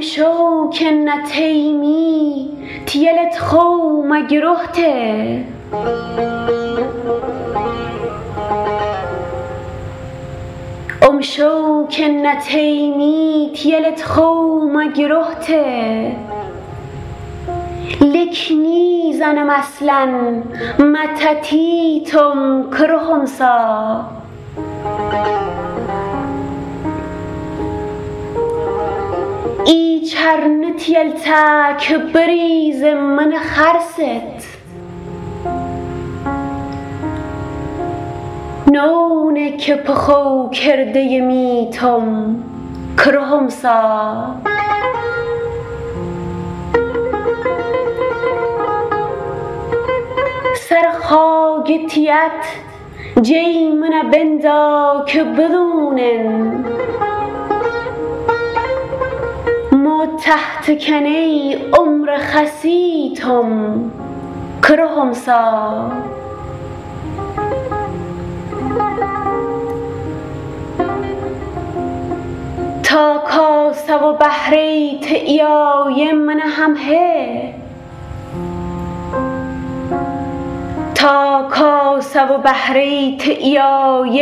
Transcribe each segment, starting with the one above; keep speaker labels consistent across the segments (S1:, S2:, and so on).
S1: کرهمسا امشو کن تیمی تیلت خوم گرهته لکنی زنم اصلا متاتیتم کرهمسا ایچرین تیلتک بریزم من خرست. نونک پخو کرده میتم کرهمسا سر خاک تیت جی من بنداک بدونن. مو تحت کنی عمر خسیتم. کرهمسا تا کاسه و بهره تعیای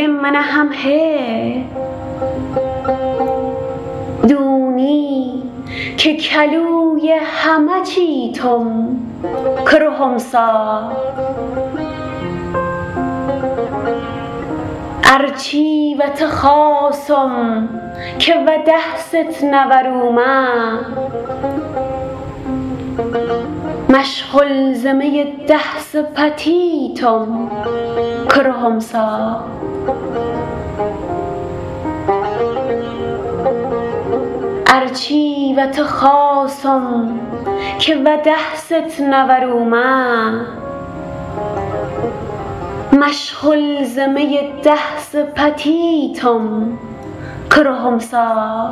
S1: من هم هی دونی که کلوی همه چیتم کرهمسا ارچیوت خاصم که وده ست نورومه. مشغل ز می ده سپتیتم کرهمسا ارچیوة خاصم که و دهست بە دەحست ز می زەمەی پتیتم کرهم سا